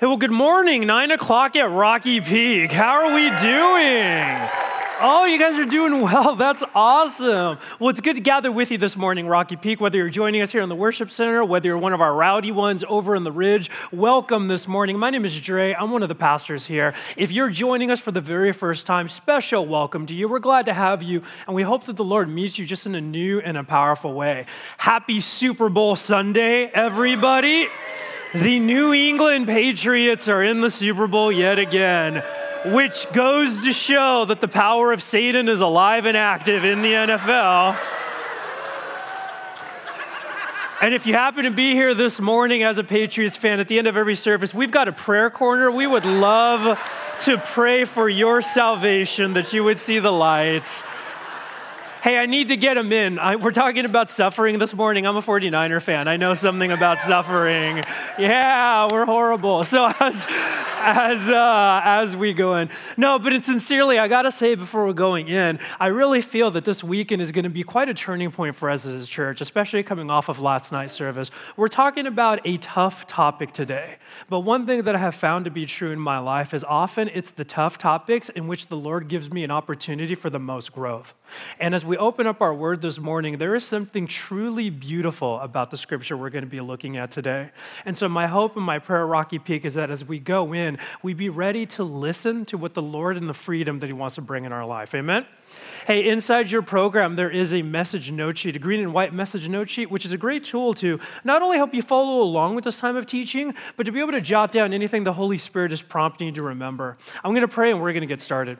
Hey, well, good morning. Nine o'clock at Rocky Peak. How are we doing? Oh, you guys are doing well. That's awesome. Well, it's good to gather with you this morning, Rocky Peak. Whether you're joining us here in the worship center, whether you're one of our rowdy ones over in the ridge, welcome this morning. My name is Dre. I'm one of the pastors here. If you're joining us for the very first time, special welcome to you. We're glad to have you, and we hope that the Lord meets you just in a new and a powerful way. Happy Super Bowl Sunday, everybody. The New England Patriots are in the Super Bowl yet again, which goes to show that the power of Satan is alive and active in the NFL. And if you happen to be here this morning as a Patriots fan, at the end of every service, we've got a prayer corner. We would love to pray for your salvation, that you would see the lights Hey, I need to get them in. I, we're talking about suffering this morning. I'm a 49er fan. I know something about suffering. Yeah, we're horrible. So as as uh, as we go in, no, but it's sincerely, I gotta say before we're going in, I really feel that this weekend is going to be quite a turning point for us as a church, especially coming off of last night's service. We're talking about a tough topic today, but one thing that I have found to be true in my life is often it's the tough topics in which the Lord gives me an opportunity for the most growth. And as we open up our word this morning, there is something truly beautiful about the scripture we're going to be looking at today. And so, my hope and my prayer, Rocky Peak, is that as we go in, we be ready to listen to what the Lord and the freedom that He wants to bring in our life. Amen? Hey, inside your program, there is a message note sheet, a green and white message note sheet, which is a great tool to not only help you follow along with this time of teaching, but to be able to jot down anything the Holy Spirit is prompting you to remember. I'm going to pray and we're going to get started.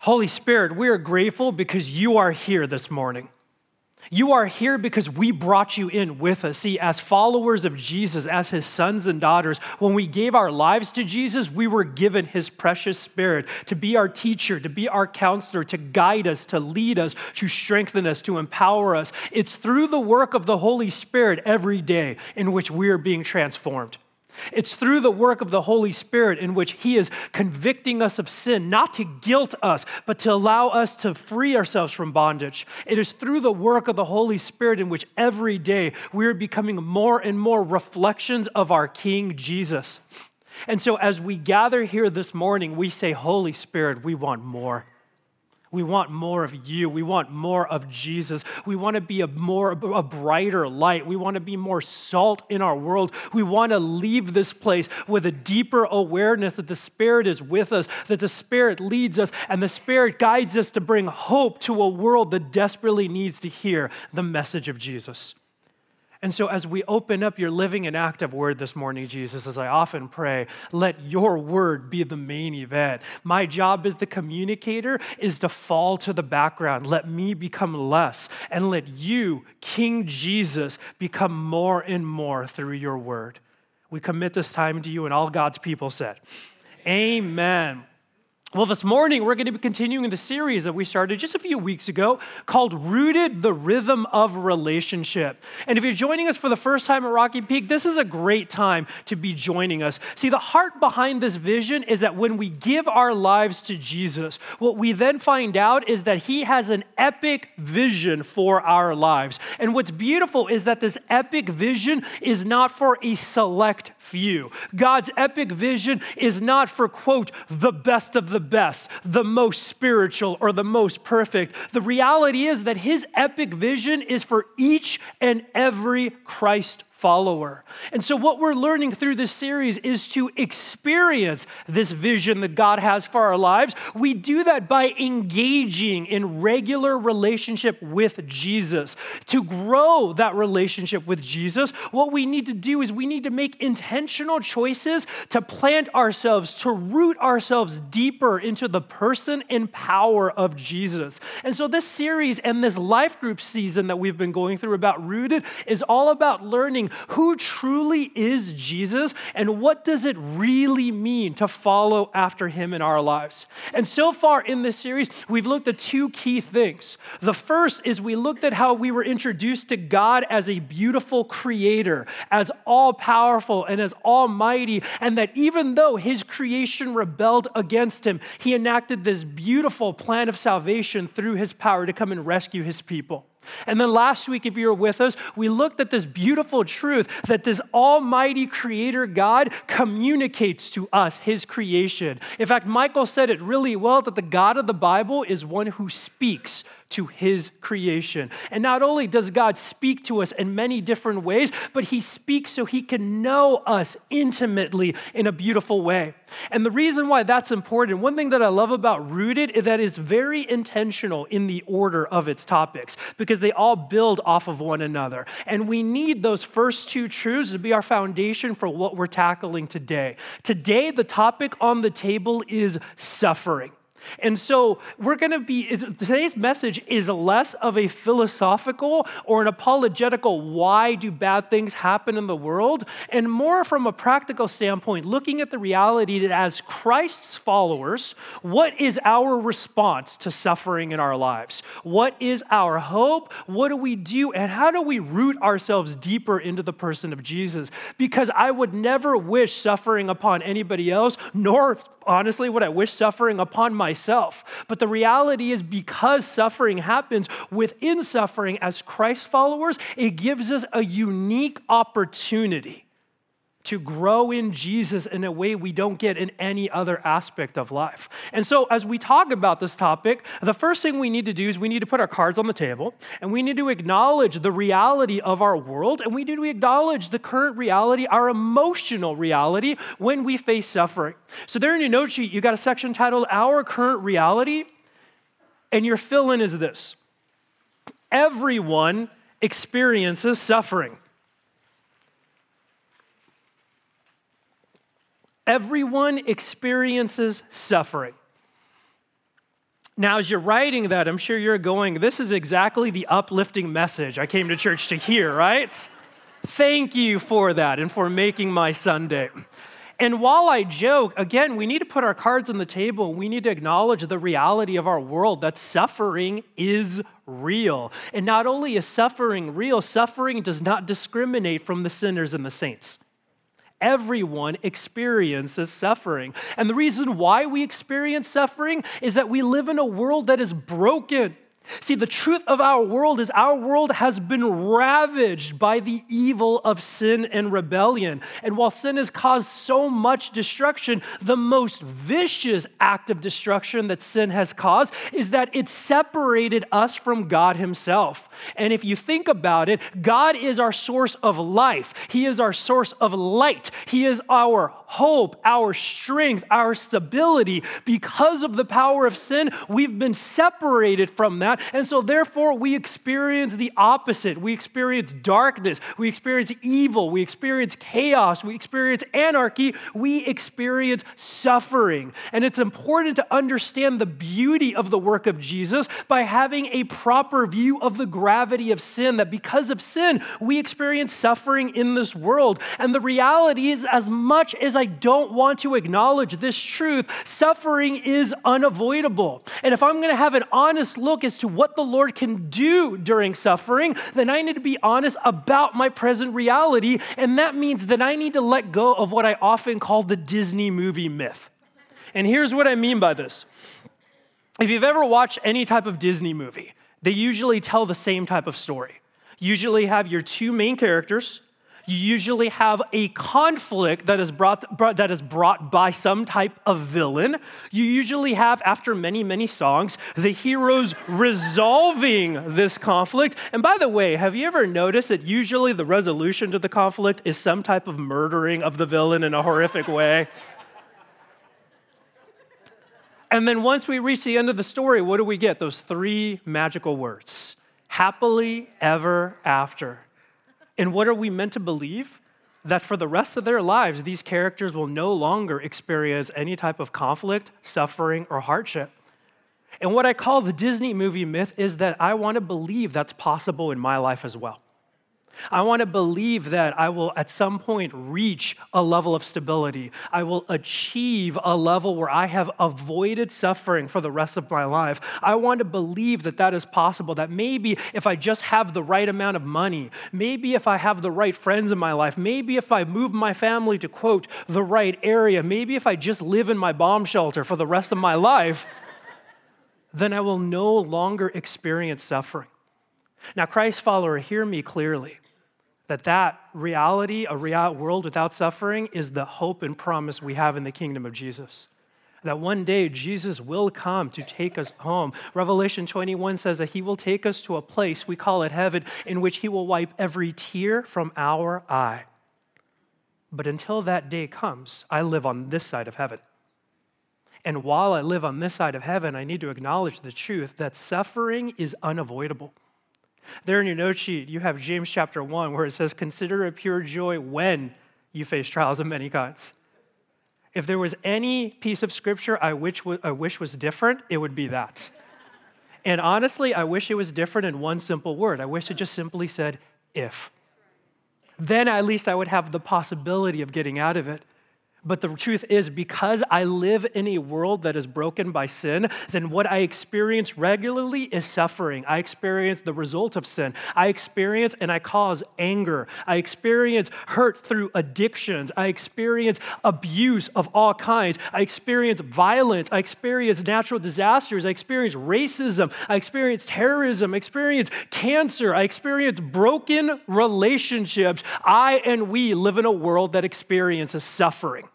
Holy Spirit, we are grateful because you are here this morning. You are here because we brought you in with us. See, as followers of Jesus, as his sons and daughters, when we gave our lives to Jesus, we were given his precious spirit to be our teacher, to be our counselor, to guide us, to lead us, to strengthen us, to empower us. It's through the work of the Holy Spirit every day in which we are being transformed. It's through the work of the Holy Spirit in which He is convicting us of sin, not to guilt us, but to allow us to free ourselves from bondage. It is through the work of the Holy Spirit in which every day we are becoming more and more reflections of our King Jesus. And so as we gather here this morning, we say, Holy Spirit, we want more. We want more of you. We want more of Jesus. We want to be a more a brighter light. We want to be more salt in our world. We want to leave this place with a deeper awareness that the Spirit is with us, that the Spirit leads us, and the Spirit guides us to bring hope to a world that desperately needs to hear the message of Jesus. And so, as we open up your living and active word this morning, Jesus, as I often pray, let your word be the main event. My job as the communicator is to fall to the background. Let me become less, and let you, King Jesus, become more and more through your word. We commit this time to you, and all God's people said, Amen. Well, this morning we're going to be continuing the series that we started just a few weeks ago called Rooted the Rhythm of Relationship. And if you're joining us for the first time at Rocky Peak, this is a great time to be joining us. See, the heart behind this vision is that when we give our lives to Jesus, what we then find out is that He has an epic vision for our lives. And what's beautiful is that this epic vision is not for a select few. God's epic vision is not for, quote, the best of the the best, the most spiritual, or the most perfect. The reality is that his epic vision is for each and every Christ follower. And so, what we're learning through this series is to experience this vision that God has for our lives. We do that by engaging in regular relationship with Jesus. To grow that relationship with Jesus, what we need to do is we need to make intentional choices to plant ourselves, to root ourselves deeper into the person and power of Jesus. And so, this series and this life group season that we've been going through about Rooted is all about learning who truly is Jesus and what does it really mean to follow after him in our lives. And so far in this series, we've looked at two key things. The first is we looked at how we were introduced to God as a beautiful creator, as all powerful and as almighty, and that even though his creation rebelled against him, he enacted this beautiful plan of salvation through his power to come and rescue his people. And then last week, if you were with us, we looked at this beautiful truth that this almighty creator God communicates to us his creation. In fact, Michael said it really well that the God of the Bible is one who speaks to his creation. And not only does God speak to us in many different ways, but he speaks so he can know us intimately in a beautiful way. And the reason why that's important, one thing that I love about Rooted is that it's very intentional in the order of its topics because they all build off of one another. And we need those first two truths to be our foundation for what we're tackling today. Today, the topic on the table is suffering. And so we're going to be, today's message is less of a philosophical or an apologetical why do bad things happen in the world, and more from a practical standpoint, looking at the reality that as Christ's followers, what is our response to suffering in our lives? What is our hope? What do we do? And how do we root ourselves deeper into the person of Jesus? Because I would never wish suffering upon anybody else, nor honestly would I wish suffering upon myself myself. But the reality is, because suffering happens within suffering as Christ followers, it gives us a unique opportunity to grow in Jesus in a way we don't get in any other aspect of life. And so, as we talk about this topic, the first thing we need to do is we need to put our cards on the table and we need to acknowledge the reality of our world and we need to acknowledge the current reality, our emotional reality when we face suffering. So, there in your note sheet, you got a section titled Our Current Reality, and your fill in is this Everyone experiences suffering. Everyone experiences suffering. Now, as you're writing that, I'm sure you're going, this is exactly the uplifting message I came to church to hear, right? Thank you for that and for making my Sunday. And while I joke, again, we need to put our cards on the table. We need to acknowledge the reality of our world that suffering is real. And not only is suffering real, suffering does not discriminate from the sinners and the saints. Everyone experiences suffering. And the reason why we experience suffering is that we live in a world that is broken. See, the truth of our world is our world has been ravaged by the evil of sin and rebellion. And while sin has caused so much destruction, the most vicious act of destruction that sin has caused is that it separated us from God Himself. And if you think about it, God is our source of life, He is our source of light, He is our hope, our strength, our stability. Because of the power of sin, we've been separated from that. And so, therefore, we experience the opposite. We experience darkness, we experience evil, we experience chaos, we experience anarchy, we experience suffering. And it's important to understand the beauty of the work of Jesus by having a proper view of the gravity of sin, that because of sin, we experience suffering in this world. And the reality is, as much as I don't want to acknowledge this truth, suffering is unavoidable. And if I'm going to have an honest look as to what the Lord can do during suffering, then I need to be honest about my present reality. And that means that I need to let go of what I often call the Disney movie myth. And here's what I mean by this. If you've ever watched any type of Disney movie, they usually tell the same type of story. Usually have your two main characters you usually have a conflict that is brought, brought, that is brought by some type of villain. You usually have, after many, many songs, the heroes resolving this conflict. And by the way, have you ever noticed that usually the resolution to the conflict is some type of murdering of the villain in a horrific way? And then once we reach the end of the story, what do we get? Those three magical words happily ever after. And what are we meant to believe? That for the rest of their lives, these characters will no longer experience any type of conflict, suffering, or hardship. And what I call the Disney movie myth is that I want to believe that's possible in my life as well. I want to believe that I will at some point reach a level of stability. I will achieve a level where I have avoided suffering for the rest of my life. I want to believe that that is possible, that maybe if I just have the right amount of money, maybe if I have the right friends in my life, maybe if I move my family to quote the right area, maybe if I just live in my bomb shelter for the rest of my life, then I will no longer experience suffering. Now, Christ follower, hear me clearly that that reality, a real world without suffering, is the hope and promise we have in the kingdom of Jesus. That one day Jesus will come to take us home. Revelation 21 says that he will take us to a place, we call it heaven, in which he will wipe every tear from our eye. But until that day comes, I live on this side of heaven. And while I live on this side of heaven, I need to acknowledge the truth that suffering is unavoidable. There in your note sheet, you have James chapter 1, where it says, Consider it pure joy when you face trials of many kinds. If there was any piece of scripture I wish, I wish was different, it would be that. And honestly, I wish it was different in one simple word. I wish it just simply said, if. Then at least I would have the possibility of getting out of it. But the truth is, because I live in a world that is broken by sin, then what I experience regularly is suffering. I experience the result of sin. I experience and I cause anger. I experience hurt through addictions. I experience abuse of all kinds. I experience violence. I experience natural disasters. I experience racism. I experience terrorism. I experience cancer. I experience broken relationships. I and we live in a world that experiences suffering.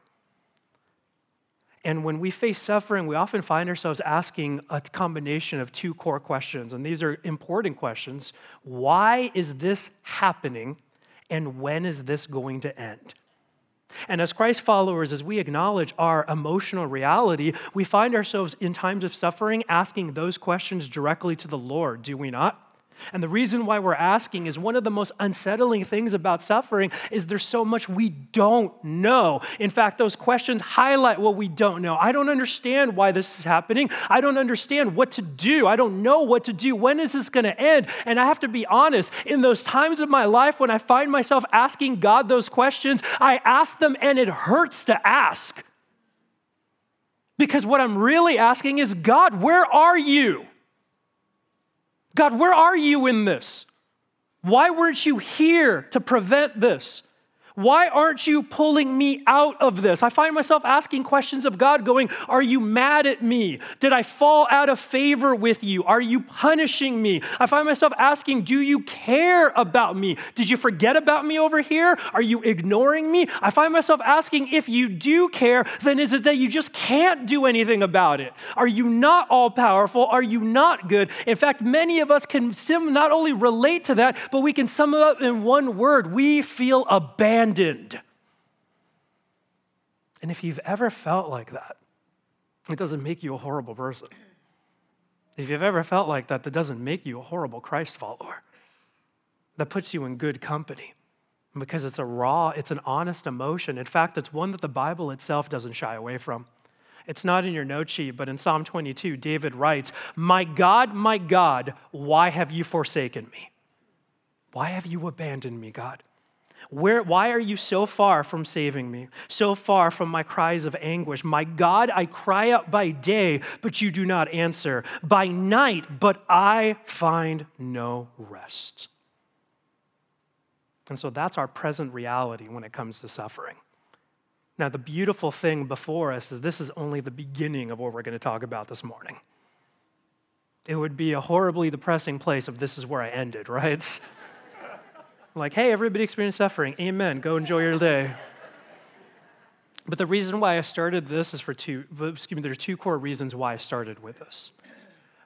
And when we face suffering, we often find ourselves asking a combination of two core questions. And these are important questions. Why is this happening? And when is this going to end? And as Christ followers, as we acknowledge our emotional reality, we find ourselves in times of suffering asking those questions directly to the Lord, do we not? And the reason why we're asking is one of the most unsettling things about suffering is there's so much we don't know. In fact, those questions highlight what we don't know. I don't understand why this is happening. I don't understand what to do. I don't know what to do. When is this going to end? And I have to be honest, in those times of my life when I find myself asking God those questions, I ask them and it hurts to ask. Because what I'm really asking is, God, where are you? God, where are you in this? Why weren't you here to prevent this? Why aren't you pulling me out of this? I find myself asking questions of God, going, Are you mad at me? Did I fall out of favor with you? Are you punishing me? I find myself asking, Do you care about me? Did you forget about me over here? Are you ignoring me? I find myself asking, If you do care, then is it that you just can't do anything about it? Are you not all powerful? Are you not good? In fact, many of us can not only relate to that, but we can sum it up in one word we feel abandoned abandoned. And if you've ever felt like that, it doesn't make you a horrible person. If you've ever felt like that, that doesn't make you a horrible Christ follower. That puts you in good company because it's a raw, it's an honest emotion. In fact, it's one that the Bible itself doesn't shy away from. It's not in your note sheet, but in Psalm 22, David writes, My God, my God, why have you forsaken me? Why have you abandoned me, God? Where, why are you so far from saving me, so far from my cries of anguish? My God, I cry out by day, but you do not answer, by night, but I find no rest. And so that's our present reality when it comes to suffering. Now, the beautiful thing before us is this is only the beginning of what we're going to talk about this morning. It would be a horribly depressing place if this is where I ended, right? like, hey, everybody experienced suffering. Amen. Go enjoy your day. But the reason why I started this is for two, excuse me, there are two core reasons why I started with this.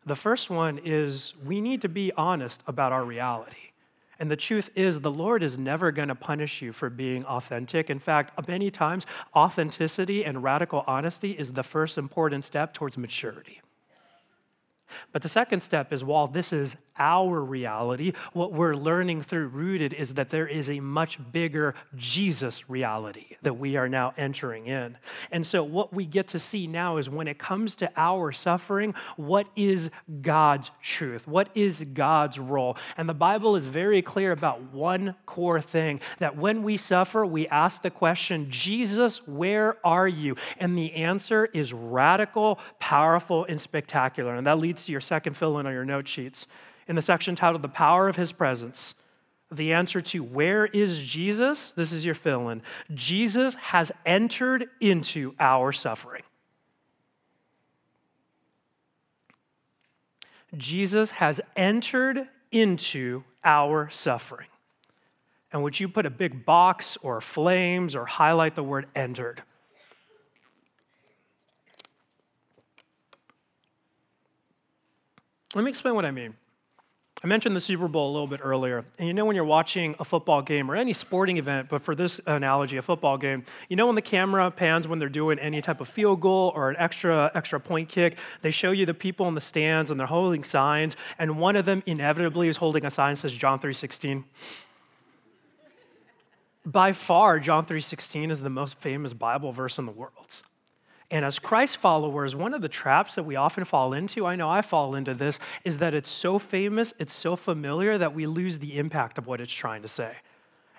The first one is we need to be honest about our reality. And the truth is, the Lord is never going to punish you for being authentic. In fact, many times, authenticity and radical honesty is the first important step towards maturity. But the second step is while this is our reality, what we're learning through Rooted is that there is a much bigger Jesus reality that we are now entering in. And so, what we get to see now is when it comes to our suffering, what is God's truth? What is God's role? And the Bible is very clear about one core thing that when we suffer, we ask the question, Jesus, where are you? And the answer is radical, powerful, and spectacular. And that leads to your second fill in on your note sheets in the section titled The Power of His Presence. The answer to where is Jesus? This is your fill in. Jesus has entered into our suffering. Jesus has entered into our suffering. And would you put a big box or flames or highlight the word entered? Let me explain what I mean. I mentioned the Super Bowl a little bit earlier. And you know, when you're watching a football game or any sporting event, but for this analogy, a football game, you know, when the camera pans when they're doing any type of field goal or an extra, extra point kick, they show you the people in the stands and they're holding signs. And one of them inevitably is holding a sign that says John 3.16. By far, John 3.16 is the most famous Bible verse in the world. And as Christ followers, one of the traps that we often fall into, I know I fall into this, is that it's so famous, it's so familiar that we lose the impact of what it's trying to say.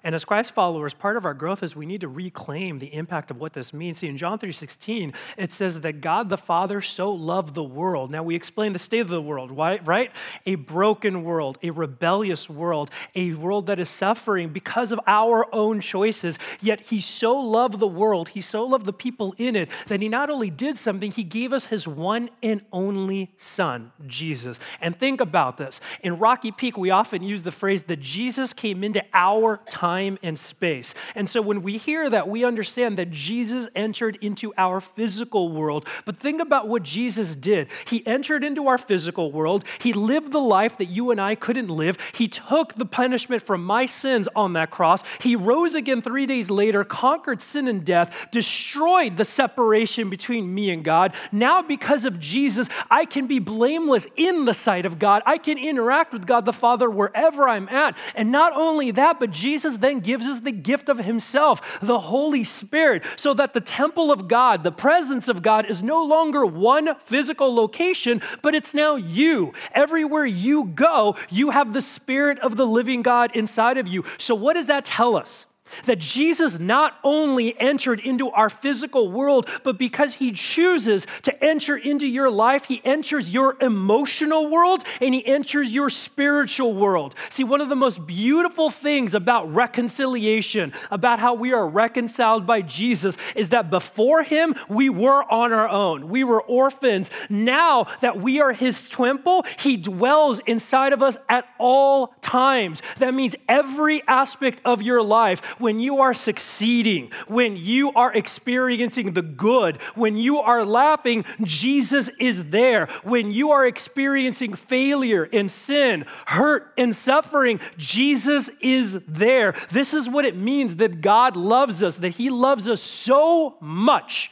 And as Christ followers, part of our growth is we need to reclaim the impact of what this means. See, in John 3:16, it says that God the Father so loved the world. Now we explain the state of the world, right? A broken world, a rebellious world, a world that is suffering because of our own choices. Yet he so loved the world, he so loved the people in it that he not only did something, he gave us his one and only son, Jesus. And think about this. In Rocky Peak, we often use the phrase that Jesus came into our time time and space. And so when we hear that, we understand that Jesus entered into our physical world. But think about what Jesus did. He entered into our physical world, He lived the life that you and I couldn't live. He took the punishment from my sins on that cross. He rose again three days later, conquered sin and death, destroyed the separation between me and God. Now, because of Jesus, I can be blameless in the sight of God. I can interact with God the Father wherever I'm at. And not only that, but Jesus then gives us the gift of Himself, the Holy Spirit, so that the temple of God, the presence of God, is no longer one physical location, but it's now you. Everywhere you go, you have the Spirit of the living God inside of you. So, what does that tell us? That Jesus not only entered into our physical world, but because he chooses to enter into your life, he enters your emotional world and he enters your spiritual world. See, one of the most beautiful things about reconciliation, about how we are reconciled by Jesus, is that before him, we were on our own. We were orphans. Now that we are his temple, he dwells inside of us at all times. That means every aspect of your life when you are succeeding, when you are experiencing the good, when you are laughing, Jesus is there. When you are experiencing failure and sin, hurt and suffering, Jesus is there. This is what it means that God loves us, that He loves us so much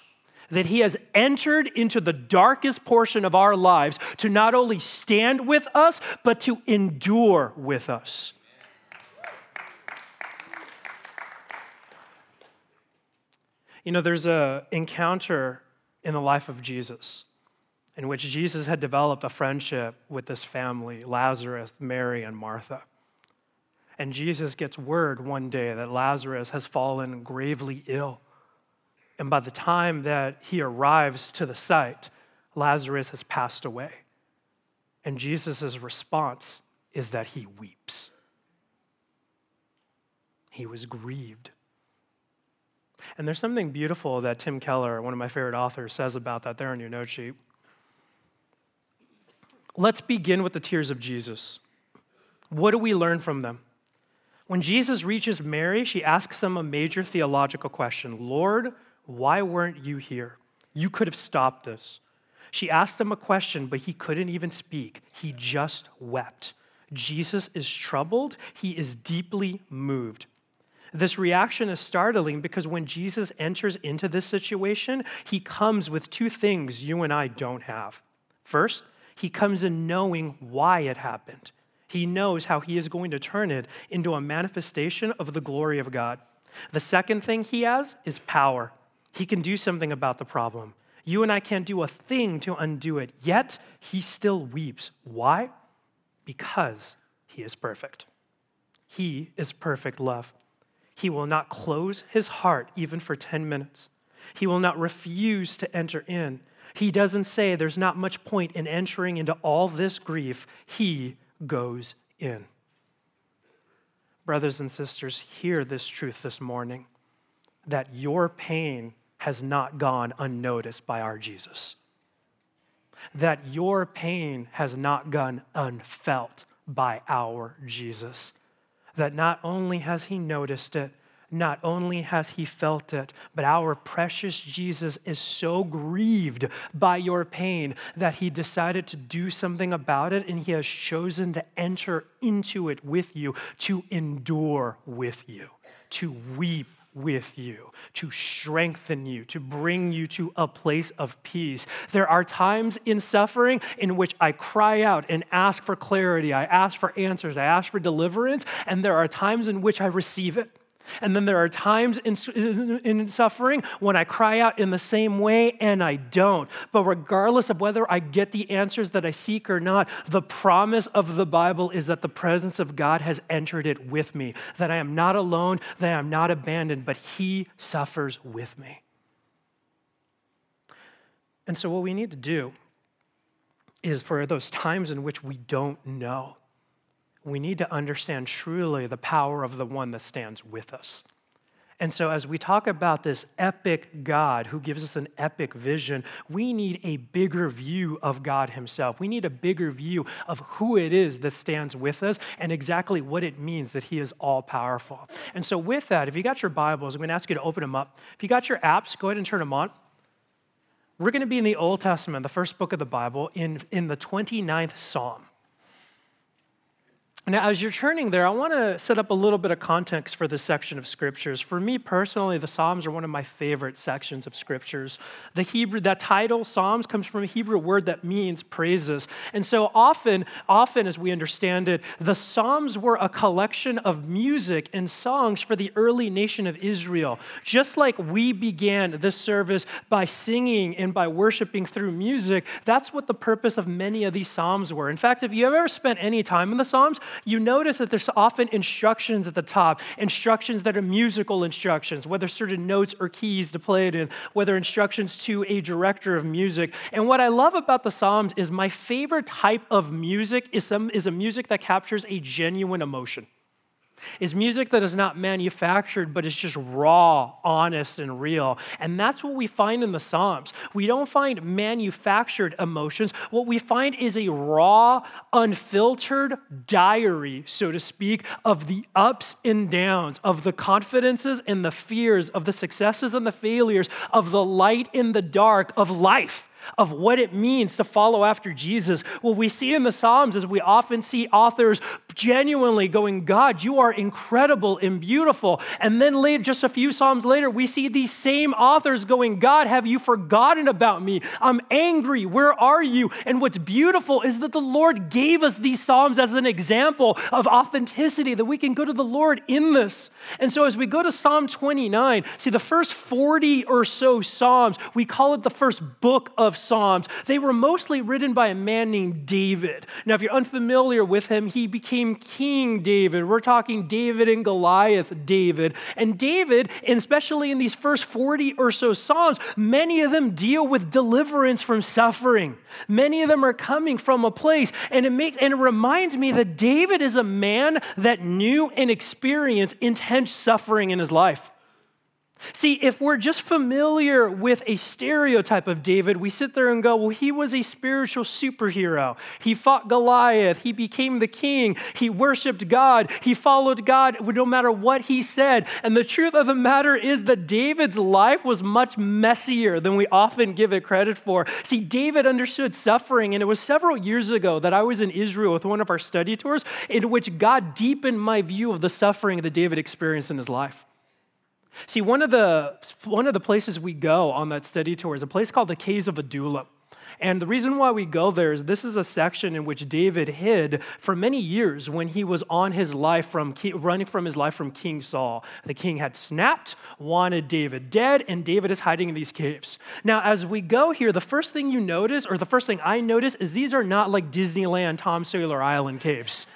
that he has entered into the darkest portion of our lives to not only stand with us, but to endure with us. You know, there's an encounter in the life of Jesus in which Jesus had developed a friendship with this family Lazarus, Mary, and Martha. And Jesus gets word one day that Lazarus has fallen gravely ill. And by the time that he arrives to the site, Lazarus has passed away. And Jesus' response is that he weeps. He was grieved. And there's something beautiful that Tim Keller, one of my favorite authors, says about that there on your note sheet. Let's begin with the tears of Jesus. What do we learn from them? When Jesus reaches Mary, she asks him a major theological question Lord, why weren't you here? You could have stopped this. She asked him a question, but he couldn't even speak. He just wept. Jesus is troubled, he is deeply moved. This reaction is startling because when Jesus enters into this situation, he comes with two things you and I don't have. First, he comes in knowing why it happened. He knows how he is going to turn it into a manifestation of the glory of God. The second thing he has is power. He can do something about the problem. You and I can't do a thing to undo it, yet he still weeps. Why? Because he is perfect. He is perfect love. He will not close his heart even for 10 minutes. He will not refuse to enter in. He doesn't say there's not much point in entering into all this grief. He goes in. Brothers and sisters, hear this truth this morning that your pain has not gone unnoticed by our Jesus, that your pain has not gone unfelt by our Jesus. That not only has he noticed it, not only has he felt it, but our precious Jesus is so grieved by your pain that he decided to do something about it and he has chosen to enter into it with you, to endure with you, to weep with you, to strengthen you, to bring you to a place of peace. There are times in suffering in which I cry out and ask for clarity, I ask for answers, I ask for deliverance, and there are times in which I receive it. And then there are times in, in, suffering when I cry out in the same way and I don't. But regardless of whether I get the answers that I seek or not, the promise of the Bible is that the presence of God has entered it with me, that I am not alone, that I am not abandoned, but He suffers with me. And so, what we need to do is for those times in which we don't know, we need to understand truly the power of the one that stands with us. And so, as we talk about this epic God who gives us an epic vision, we need a bigger view of God Himself. We need a bigger view of who it is that stands with us and exactly what it means that He is all powerful. And so, with that, if you got your Bibles, I'm going to ask you to open them up. If you got your apps, go ahead and turn them on. We're going to be in the Old Testament, the first book of the Bible, in, in the 29th Psalm. Now, as you're turning there, I want to set up a little bit of context for this section of scriptures. For me personally, the Psalms are one of my favorite sections of scriptures. The Hebrew, that title, Psalms, comes from a Hebrew word that means praises. And so often, often as we understand it, the Psalms were a collection of music and songs for the early nation of Israel. Just like we began this service by singing and by worshiping through music, that's what the purpose of many of these Psalms were. In fact, if you ever spent any time in the Psalms, you notice that there's often instructions at the top, instructions that are musical instructions, whether certain notes or keys to play it in, whether instructions to a director of music. And what I love about the Psalms is my favorite type of music is, some, is a music that captures a genuine emotion is music that is not manufactured, but is just raw, honest, and real. And that's what we find in the Psalms. We don't find manufactured emotions. What we find is a raw, unfiltered diary, so to speak, of the ups and downs, of the confidences and the fears, of the successes and the failures, of the light in the dark of life of what it means to follow after Jesus. What we see in the Psalms is we often see authors genuinely going, God, you are incredible and beautiful. And then later, just a few Psalms later, we see these same authors going, God, have you forgotten about me? I'm angry. Where are you? And what's beautiful is that the Lord gave us these Psalms as an example of authenticity, that we can go to the Lord in this. And so as we go to Psalm 29, see the first 40 or so Psalms, we call it the first book of Psalms. They were mostly written by a man named David. Now, if you're unfamiliar with him, he became King David. We're talking David and Goliath David. And David, especially in these first 40 or so Psalms, many of them deal with deliverance from suffering. Many of them are coming from a place, and it makes and it reminds me that David is a man that knew and experienced intense suffering in his life. See, if we're just familiar with a stereotype of David, we sit there and go, well, he was a spiritual superhero. He fought Goliath. He became the king. He worshiped God. He followed God no matter what he said. And the truth of the matter is that David's life was much messier than we often give it credit for. See, David understood suffering, and it was several years ago that I was in Israel with one of our study tours in which God deepened my view of the suffering that David experienced in his life. See, one of the one of the places we go on that study tour is a place called the Caves of Adullam. And the reason why we go there is this is a section in which David hid for many years when he was on his life from running from his life from King Saul. The king had snapped, wanted David dead, and David is hiding in these caves. Now, as we go here, the first thing you notice, or the first thing I notice, is these are not like Disneyland Tom Sawyer Island caves.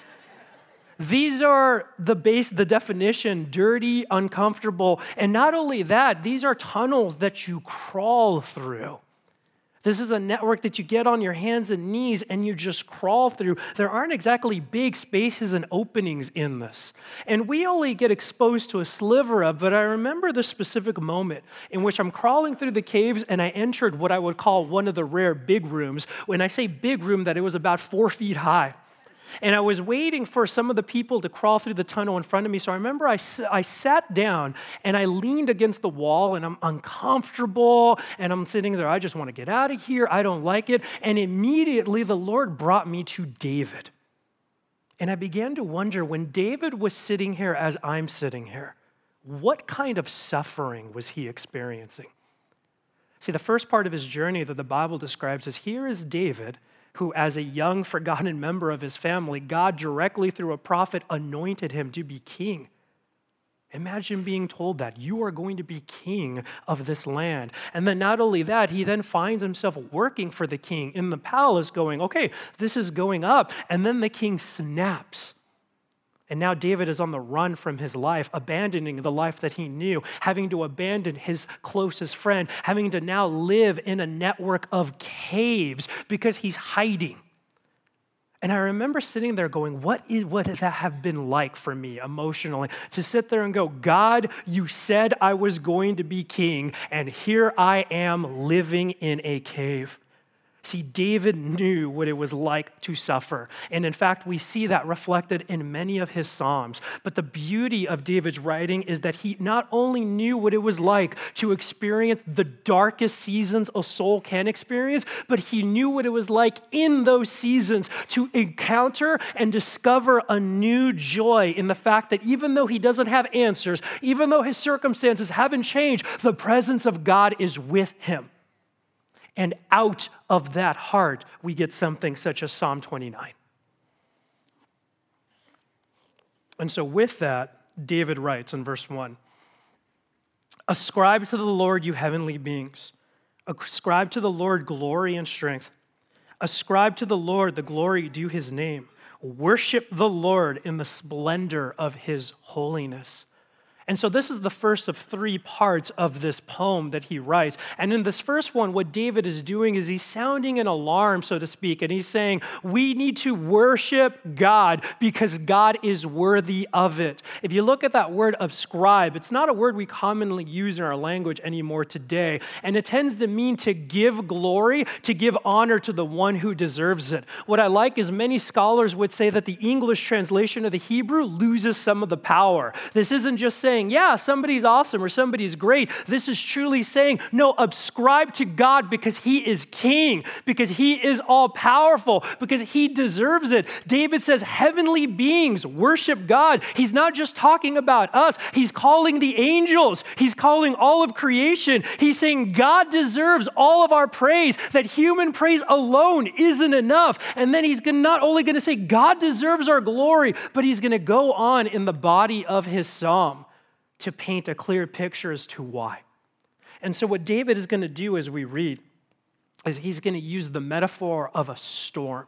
These are the base, the definition dirty, uncomfortable. And not only that, these are tunnels that you crawl through. This is a network that you get on your hands and knees and you just crawl through. There aren't exactly big spaces and openings in this. And we only get exposed to a sliver of, but I remember the specific moment in which I'm crawling through the caves and I entered what I would call one of the rare big rooms. When I say big room, that it was about four feet high. And I was waiting for some of the people to crawl through the tunnel in front of me. So I remember I, I sat down and I leaned against the wall and I'm uncomfortable and I'm sitting there. I just want to get out of here. I don't like it. And immediately the Lord brought me to David. And I began to wonder when David was sitting here as I'm sitting here, what kind of suffering was he experiencing? See, the first part of his journey that the Bible describes is here is David who, as a young, forgotten member of his family, God directly through a prophet anointed him to be king. Imagine being told that you are going to be king of this land. And then, not only that, he then finds himself working for the king in the palace, going, okay, this is going up. And then the king snaps and now David is on the run from his life, abandoning the life that he knew, having to abandon his closest friend, having to now live in a network of caves because he's hiding. And I remember sitting there going, what is, would that have been like for me emotionally? To sit there and go, God, you said I was going to be king, and here I am living in a cave. See, David knew what it was like to suffer. And in fact, we see that reflected in many of his Psalms. But the beauty of David's writing is that he not only knew what it was like to experience the darkest seasons a soul can experience, but he knew what it was like in those seasons to encounter and discover a new joy in the fact that even though he doesn't have answers, even though his circumstances haven't changed, the presence of God is with him. And out of that heart, we get something such as Psalm 29. And so, with that, David writes in verse 1 Ascribe to the Lord, you heavenly beings. Ascribe to the Lord glory and strength. Ascribe to the Lord the glory due his name. Worship the Lord in the splendor of his holiness. And so, this is the first of three parts of this poem that he writes. And in this first one, what David is doing is he's sounding an alarm, so to speak, and he's saying, We need to worship God because God is worthy of it. If you look at that word ascribe, it's not a word we commonly use in our language anymore today. And it tends to mean to give glory, to give honor to the one who deserves it. What I like is many scholars would say that the English translation of the Hebrew loses some of the power. This isn't just saying, saying, yeah, somebody's awesome or somebody's great. This is truly saying, no, ascribe to God because he is king, because he is all powerful, because he deserves it. David says, heavenly beings worship God. He's not just talking about us, he's calling the angels, he's calling all of creation. He's saying, God deserves all of our praise, that human praise alone isn't enough. And then he's not only going to say, God deserves our glory, but he's going to go on in the body of his psalm to paint a clear picture as to why. And so, what David is going to do as we read is he's going to use the metaphor of a storm.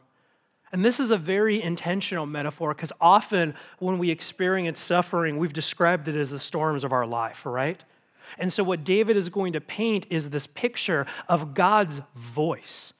And this is a very intentional metaphor because often when we experience suffering, we've described it as the storms of our life, right? And so, what David is going to paint is this picture of God's voice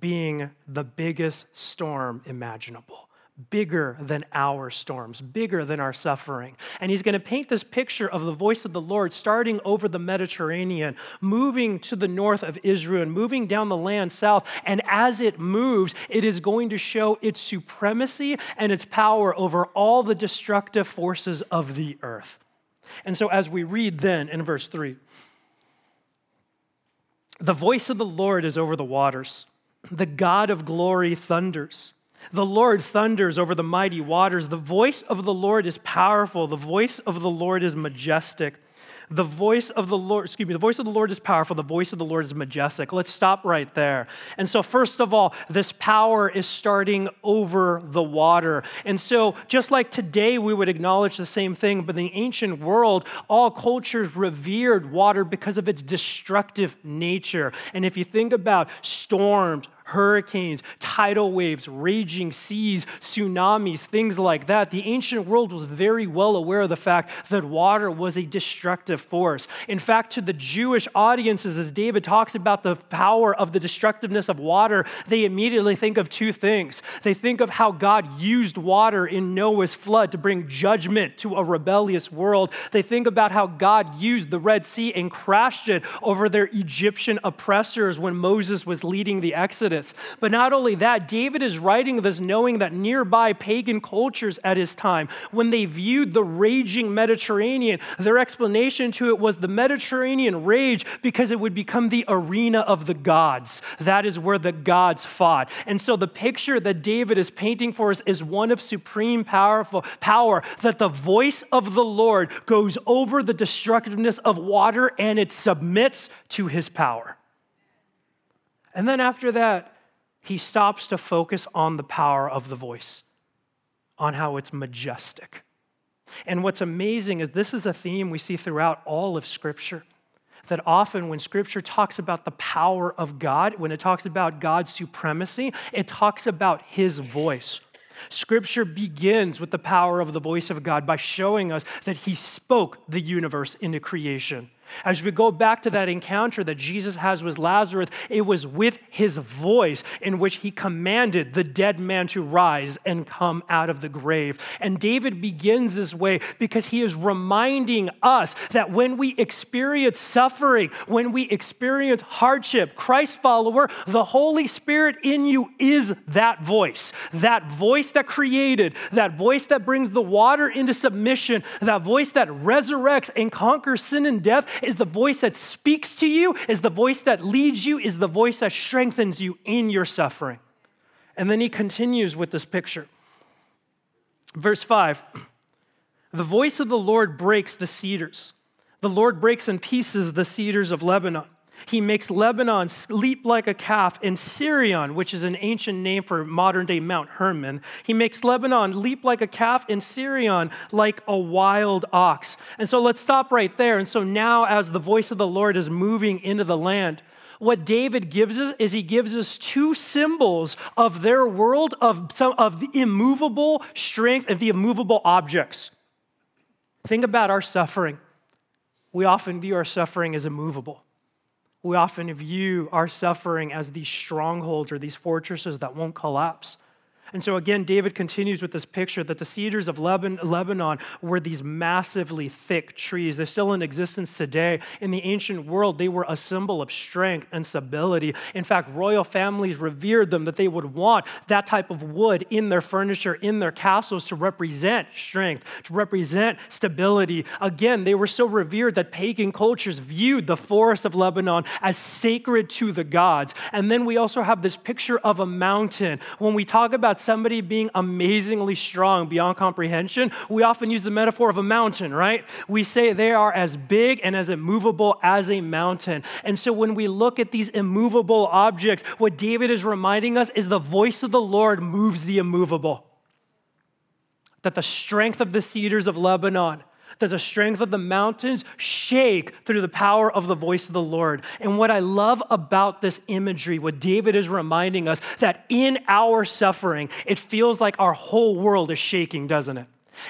being the biggest storm imaginable bigger than our storms, bigger than our suffering. And he's going to paint this picture of the voice of the Lord starting over the Mediterranean, moving to the north of Israel, and moving down the land south. And as it moves, it is going to show its supremacy and its power over all the destructive forces of the earth. And so, as we read then in verse 3, the voice of the Lord is over the waters, the God of glory thunders. The Lord thunders over the mighty waters. The voice of the Lord is powerful. The voice of the Lord is majestic. The voice of the Lord, excuse me, the voice of the Lord is powerful. The voice of the Lord is majestic. Let's stop right there. And so, first of all, this power is starting over the water. And so, just like today, we would acknowledge the same thing, but in the ancient world, all cultures revered water because of its destructive nature. And if you think about storms, hurricanes, tidal waves, raging seas, tsunamis, things like that. The ancient world was very well aware of the fact that water was a destructive force. In fact, to the Jewish audiences, as David talks about the power of the destructiveness of water, they immediately think of two things. They think of how God used water in Noah's flood to bring judgment to a rebellious world. They think about how God used the Red Sea and crashed it over their Egyptian oppressors when Moses was leading the Exodus. Exodus. But not only that, David is writing this knowing that nearby pagan cultures at his time, when they viewed the raging Mediterranean, their explanation to it was the Mediterranean rage because it would become the arena of the gods. That is where the gods fought. And so the picture that David is painting for us is one of supreme powerful power that the voice of the Lord goes over the destructiveness of water and it submits to his power. And then after that, he stops to focus on the power of the voice, on how it's majestic. And what's amazing is this is a theme we see throughout all of Scripture. That often, when Scripture talks about the power of God, when it talks about God's supremacy, it talks about His voice. Scripture begins with the power of the voice of God by showing us that He spoke the universe into creation. As we go back to that encounter that Jesus has with Lazarus, it was with his voice in which he commanded the dead man to rise and come out of the grave. And David begins this way because he is reminding us that when we experience suffering, when we experience hardship, Christ follower, the Holy Spirit in you is that voice. That voice that created, that voice that brings the water into submission, that voice that resurrects and conquers sin and death is the voice that speaks to you, is the voice that leads you, is the voice that strengthens you in your suffering. And then he continues with this picture. Verse 5 The voice of the Lord breaks the cedars. The Lord breaks in pieces the cedars of Lebanon. He makes Lebanon leap like a calf, and Sirion, which is an ancient name for modern day Mount Hermon, he makes Lebanon leap like a calf, and Sirion like a wild ox. And so let's stop right there. And so now, as the voice of the Lord is moving into the land, what David gives us is he gives us two symbols of their world of some of the immovable strength and the immovable objects. Think about our suffering. We often view our suffering as immovable we often view our suffering as these strongholds or these fortresses that won't collapse. And so again, David continues with this picture that the cedars of Lebanon were these massively thick trees. They're still in existence today. In the ancient world, they were a symbol of strength and stability. In fact, royal families revered them, that they would want that type of wood in their furniture, in their castles to represent strength, to represent stability. Again, they were so revered that pagan cultures viewed the forest of Lebanon as sacred to the gods. And then we also have this picture of a mountain. When we talk about somebody being amazingly strong beyond comprehension, we often use the metaphor of a mountain, right? We say they are as big and as immovable as a mountain. And so when we look at these immovable objects, what David is reminding us is the voice of the Lord moves the immovable. That the strength of the cedars of Lebanon, that the strength of the mountains shake through the power of the voice of the Lord. And what I love about this imagery, what David is reminding us, that in our suffering, it feels like our whole world is shaking, doesn't it?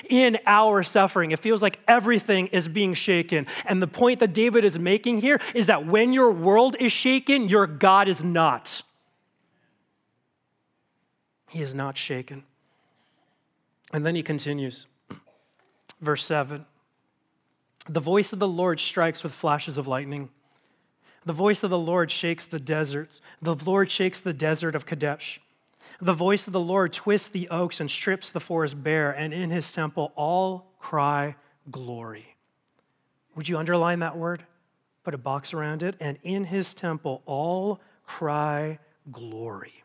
In our suffering, it feels like everything is being shaken. And the point that David is making here is that when your world is shaken, your God is not. He is not shaken. And then he continues, verse 7 the voice of the Lord strikes with flashes of lightning. The voice of the Lord shakes the deserts. The Lord shakes the desert of Kadesh. The voice of the Lord twists the oaks and strips the forest bare, and in his temple all cry glory. Would you underline that word? Put a box around it. And in his temple all cry glory.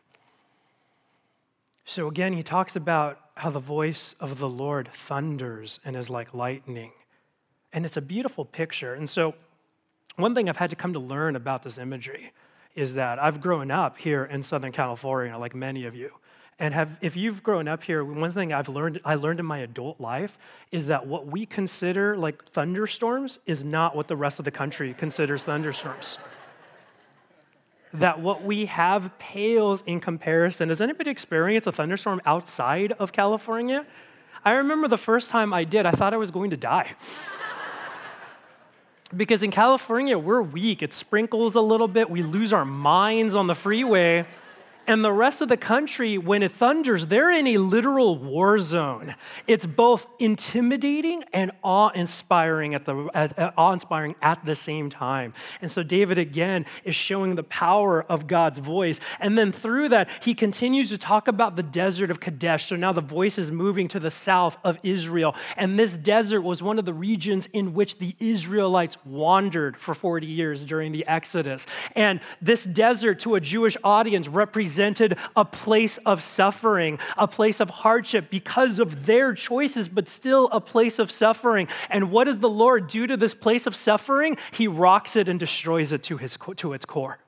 So again, he talks about how the voice of the Lord thunders and is like lightning. And it's a beautiful picture. And so, one thing I've had to come to learn about this imagery is that I've grown up here in Southern California, like many of you. And have, if you've grown up here, one thing I've learned, I learned in my adult life is that what we consider like thunderstorms is not what the rest of the country considers thunderstorms. that what we have pales in comparison. Has anybody experienced a thunderstorm outside of California? I remember the first time I did, I thought I was going to die. Because in California, we're weak. It sprinkles a little bit. We lose our minds on the freeway. And the rest of the country, when it thunders, they're in a literal war zone. It's both intimidating and awe-inspiring at the at, awe-inspiring at the same time. And so David again is showing the power of God's voice. And then through that, he continues to talk about the desert of Kadesh. So now the voice is moving to the south of Israel. And this desert was one of the regions in which the Israelites wandered for 40 years during the Exodus. And this desert to a Jewish audience a place of suffering, a place of hardship because of their choices, but still a place of suffering. And what does the Lord do to this place of suffering? He rocks it and destroys it to, his, to its core.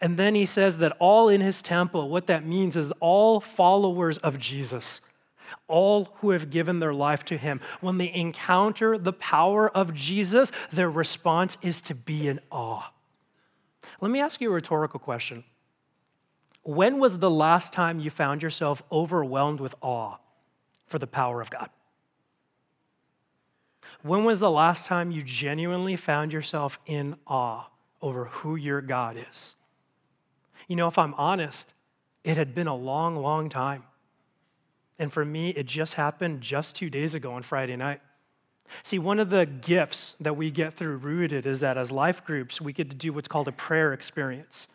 And then he says that all in his temple, what that means is all followers of Jesus, all who have given their life to him, when they encounter the power of Jesus, their response is to be in awe. Let me ask you a rhetorical question. When was the last time you found yourself overwhelmed with awe for the power of God? When was the last time you genuinely found yourself in awe over who your God is? You know, if I'm honest, it had been a long, long time. And for me, it just happened just two days ago on Friday night. See, one of the gifts that we get through Rooted is that as life groups, we get to do what's called a prayer experience.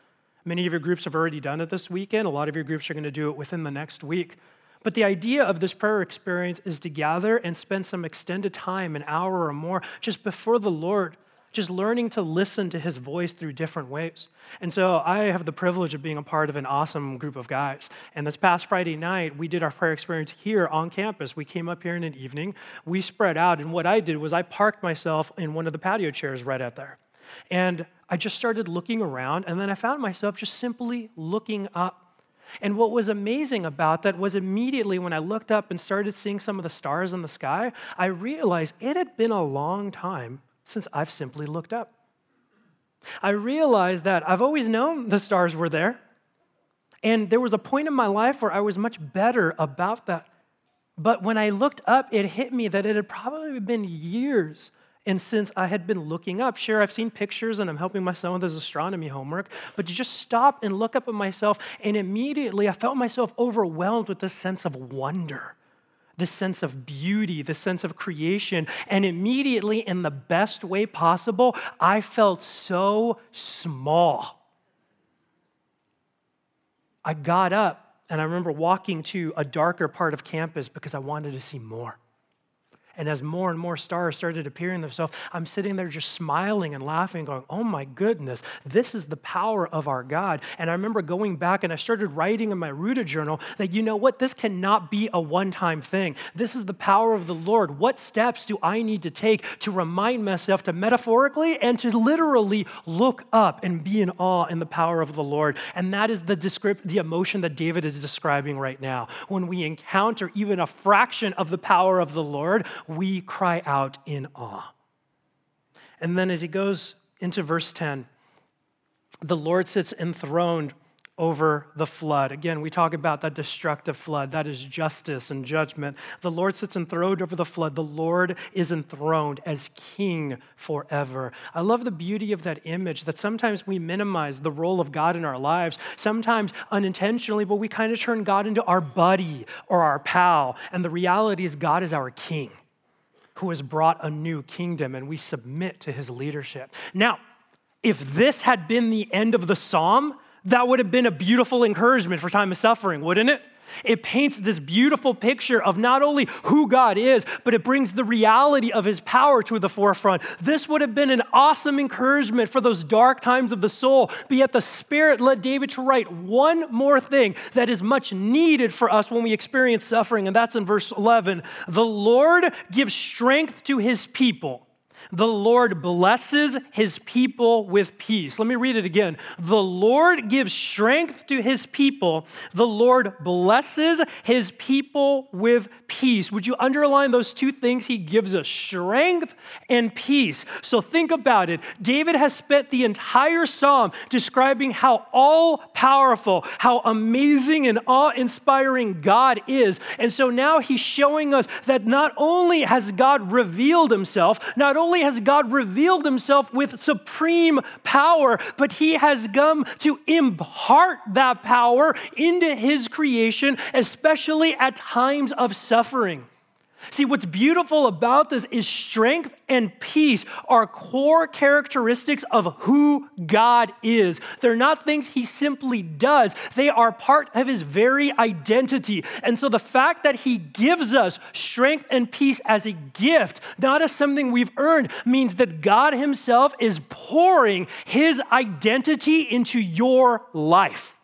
Many of your groups have already done it this weekend. A lot of your groups are going to do it within the next week. But the idea of this prayer experience is to gather and spend some extended time, an hour or more, just before the Lord just learning to listen to his voice through different ways. And so I have the privilege of being a part of an awesome group of guys. And this past Friday night, we did our prayer experience here on campus. We came up here in an evening, we spread out, and what I did was I parked myself in one of the patio chairs right out there. And I just started looking around, and then I found myself just simply looking up. And what was amazing about that was immediately when I looked up and started seeing some of the stars in the sky, I realized it had been a long time since I've simply looked up. I realized that I've always known the stars were there. And there was a point in my life where I was much better about that. But when I looked up, it hit me that it had probably been years and since I had been looking up. Sure, I've seen pictures and I'm helping my son with his astronomy homework, but to just stop and look up at myself, and immediately I felt myself overwhelmed with this sense of wonder this sense of beauty, this sense of creation. And immediately, in the best way possible, I felt so small. I got up and I remember walking to a darker part of campus because I wanted to see more. And as more and more stars started appearing themselves, I'm sitting there just smiling and laughing, going, Oh my goodness, this is the power of our God. And I remember going back and I started writing in my Rooted journal that, you know what, this cannot be a one time thing. This is the power of the Lord. What steps do I need to take to remind myself to metaphorically and to literally look up and be in awe in the power of the Lord? And that is the, descript- the emotion that David is describing right now. When we encounter even a fraction of the power of the Lord, we cry out in awe. And then as he goes into verse 10, the Lord sits enthroned over the flood. Again, we talk about that destructive flood. That is justice and judgment. The Lord sits enthroned over the flood. The Lord is enthroned as king forever. I love the beauty of that image that sometimes we minimize the role of God in our lives, sometimes unintentionally, but we kind of turn God into our buddy or our pal. And the reality is, God is our king who has brought a new kingdom, and we submit to his leadership. Now, if this had been the end of the psalm, that would have been a beautiful encouragement for time of suffering, wouldn't it? It paints this beautiful picture of not only who God is, but it brings the reality of his power to the forefront. This would have been an awesome encouragement for those dark times of the soul. But yet the Spirit led David to write one more thing that is much needed for us when we experience suffering, and that's in verse 11. The Lord gives strength to his people. The Lord blesses his people with peace. Let me read it again. The Lord gives strength to his people. The Lord blesses his people with peace. Would you underline those two things? He gives us strength and peace. So think about it. David has spent the entire psalm describing how all powerful, how amazing and awe inspiring God is. And so now he's showing us that not only has God revealed himself, not only only has God revealed himself with supreme power, but he has come to impart that power into his creation, especially at times of suffering. See, what's beautiful about this is strength and peace are core characteristics of who God is. They're not things he simply does, they are part of his very identity. And so the fact that he gives us strength and peace as a gift, not as something we've earned, means that God himself is pouring his identity into your life.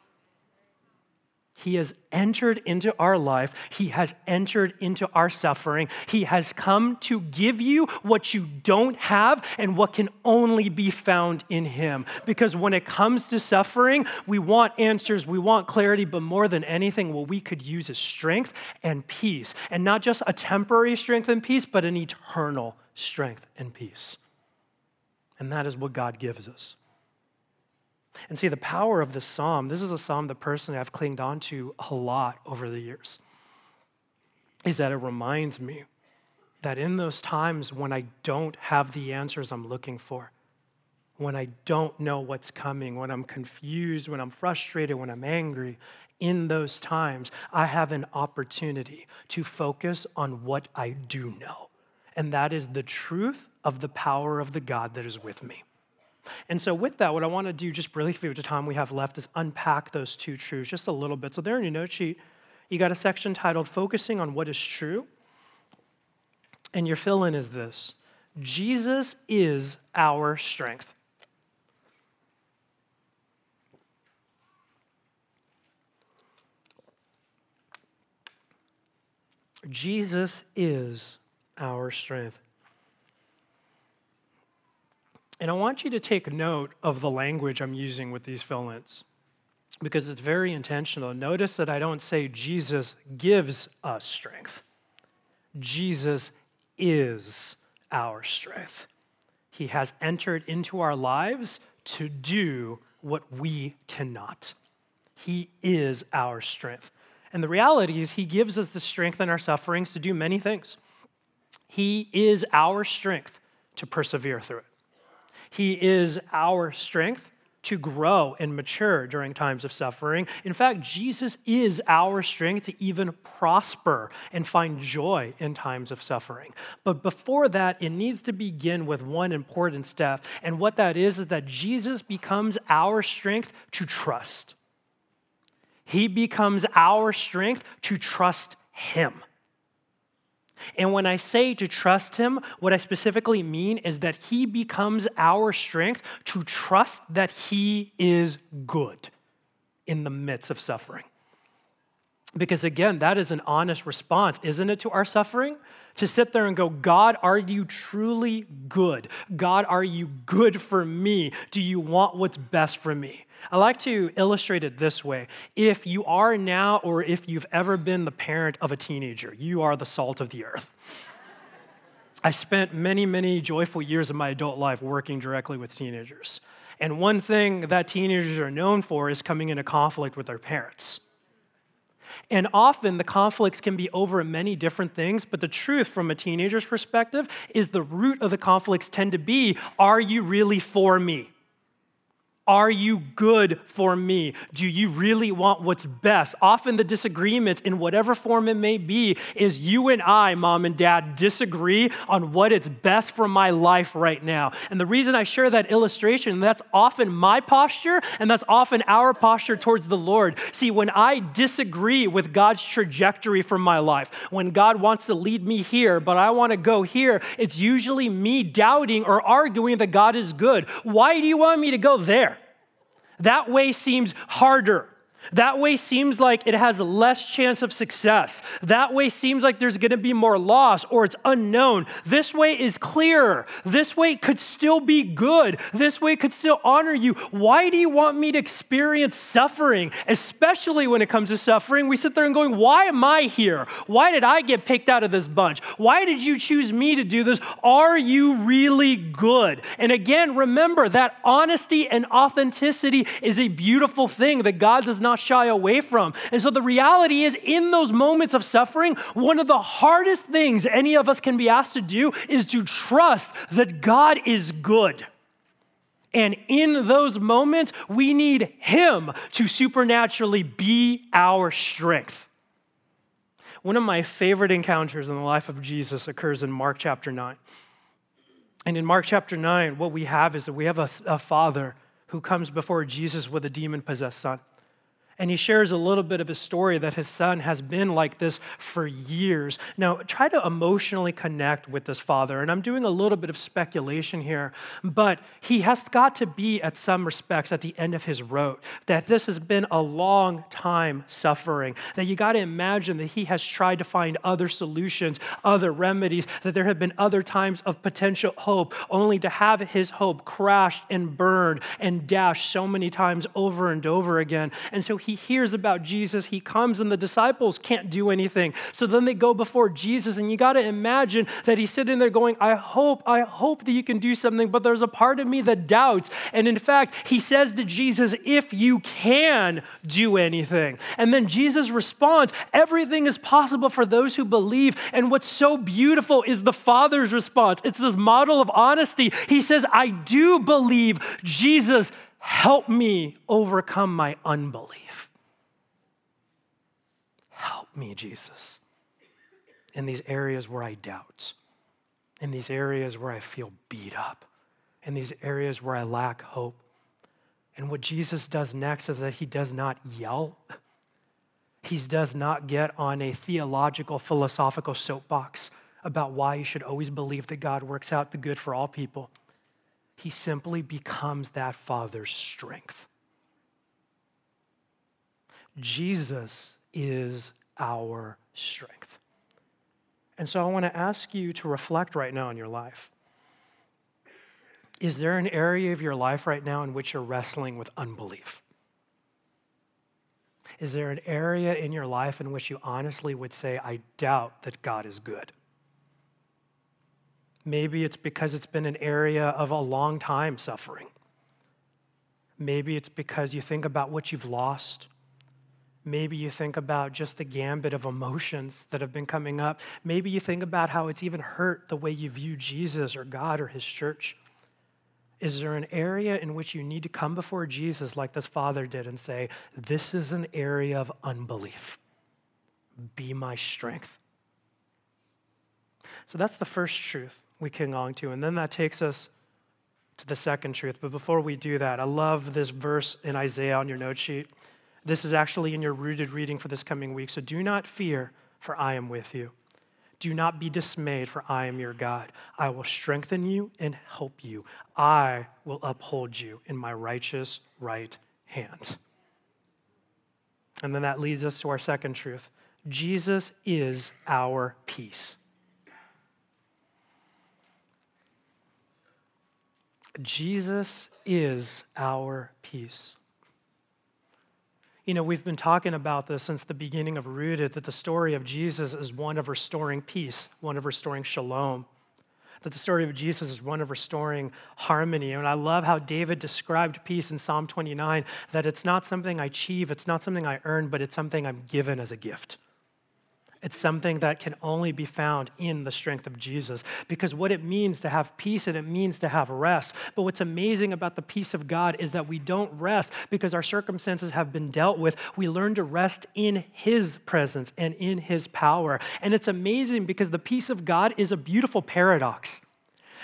He has entered into our life. He has entered into our suffering. He has come to give you what you don't have and what can only be found in Him. Because when it comes to suffering, we want answers, we want clarity, but more than anything, what we could use is strength and peace. And not just a temporary strength and peace, but an eternal strength and peace. And that is what God gives us. And see, the power of this psalm, this is a psalm that personally I've clinged on to a lot over the years, is that it reminds me that in those times when I don't have the answers I'm looking for, when I don't know what's coming, when I'm confused, when I'm frustrated, when I'm angry, in those times, I have an opportunity to focus on what I do know. And that is the truth of the power of the God that is with me. And so, with that, what I want to do just briefly for the time we have left is unpack those two truths just a little bit. So, there in your note sheet, you got a section titled Focusing on What is True. And your fill in is this Jesus is our strength. Jesus is our strength. And I want you to take note of the language I'm using with these fill ins because it's very intentional. Notice that I don't say Jesus gives us strength, Jesus is our strength. He has entered into our lives to do what we cannot. He is our strength. And the reality is, He gives us the strength in our sufferings to do many things. He is our strength to persevere through it. He is our strength to grow and mature during times of suffering. In fact, Jesus is our strength to even prosper and find joy in times of suffering. But before that, it needs to begin with one important step. And what that is, is that Jesus becomes our strength to trust. He becomes our strength to trust Him. And when I say to trust him, what I specifically mean is that he becomes our strength to trust that he is good in the midst of suffering. Because again, that is an honest response, isn't it, to our suffering? To sit there and go, God, are you truly good? God, are you good for me? Do you want what's best for me? I like to illustrate it this way. If you are now, or if you've ever been the parent of a teenager, you are the salt of the earth. I spent many, many joyful years of my adult life working directly with teenagers. And one thing that teenagers are known for is coming into conflict with their parents. And often the conflicts can be over many different things, but the truth from a teenager's perspective is the root of the conflicts tend to be are you really for me? Are you good for me? Do you really want what's best? Often the disagreement, in whatever form it may be, is you and I, mom and dad, disagree on what is best for my life right now. And the reason I share that illustration, that's often my posture, and that's often our posture towards the Lord. See, when I disagree with God's trajectory for my life, when God wants to lead me here, but I want to go here, it's usually me doubting or arguing that God is good. Why do you want me to go there? That way seems harder. That way seems like it has less chance of success. That way seems like there's going to be more loss or it's unknown. This way is clearer. This way could still be good. This way could still honor you. Why do you want me to experience suffering? Especially when it comes to suffering, we sit there and going, "Why am I here? Why did I get picked out of this bunch? Why did you choose me to do this? Are you really good?" And again, remember that honesty and authenticity is a beautiful thing that God does not not shy away from. And so the reality is, in those moments of suffering, one of the hardest things any of us can be asked to do is to trust that God is good. And in those moments, we need Him to supernaturally be our strength. One of my favorite encounters in the life of Jesus occurs in Mark chapter 9. And in Mark chapter 9, what we have is that we have a, a father who comes before Jesus with a demon possessed son. And he shares a little bit of his story that his son has been like this for years. Now, try to emotionally connect with this father. And I'm doing a little bit of speculation here, but he has got to be, at some respects, at the end of his road. That this has been a long time suffering. That you got to imagine that he has tried to find other solutions, other remedies, that there have been other times of potential hope, only to have his hope crashed and burned and dashed so many times over and over again. And so he hears about Jesus, he comes, and the disciples can't do anything. So then they go before Jesus, and you got to imagine that he's sitting there going, I hope, I hope that you can do something, but there's a part of me that doubts. And in fact, he says to Jesus, If you can do anything. And then Jesus responds, Everything is possible for those who believe. And what's so beautiful is the Father's response. It's this model of honesty. He says, I do believe Jesus Help me overcome my unbelief. Help me, Jesus, in these areas where I doubt, in these areas where I feel beat up, in these areas where I lack hope. And what Jesus does next is that he does not yell. He does not get on a theological, philosophical soapbox about why you should always believe that God works out the good for all people he simply becomes that father's strength. Jesus is our strength. And so I want to ask you to reflect right now in your life. Is there an area of your life right now in which you're wrestling with unbelief? Is there an area in your life in which you honestly would say, I doubt that God is good? Maybe it's because it's been an area of a long time suffering. Maybe it's because you think about what you've lost. Maybe you think about just the gambit of emotions that have been coming up. Maybe you think about how it's even hurt the way you view Jesus or God or his church. Is there an area in which you need to come before Jesus like this father did and say, This is an area of unbelief? Be my strength. So that's the first truth we cling on to. And then that takes us to the second truth. But before we do that, I love this verse in Isaiah on your note sheet. This is actually in your rooted reading for this coming week. So do not fear, for I am with you. Do not be dismayed, for I am your God. I will strengthen you and help you. I will uphold you in my righteous right hand. And then that leads us to our second truth Jesus is our peace. Jesus is our peace. You know, we've been talking about this since the beginning of Rooted that the story of Jesus is one of restoring peace, one of restoring shalom. That the story of Jesus is one of restoring harmony. And I love how David described peace in Psalm 29 that it's not something I achieve, it's not something I earn, but it's something I'm given as a gift. It's something that can only be found in the strength of Jesus. Because what it means to have peace and it means to have rest. But what's amazing about the peace of God is that we don't rest because our circumstances have been dealt with. We learn to rest in His presence and in His power. And it's amazing because the peace of God is a beautiful paradox.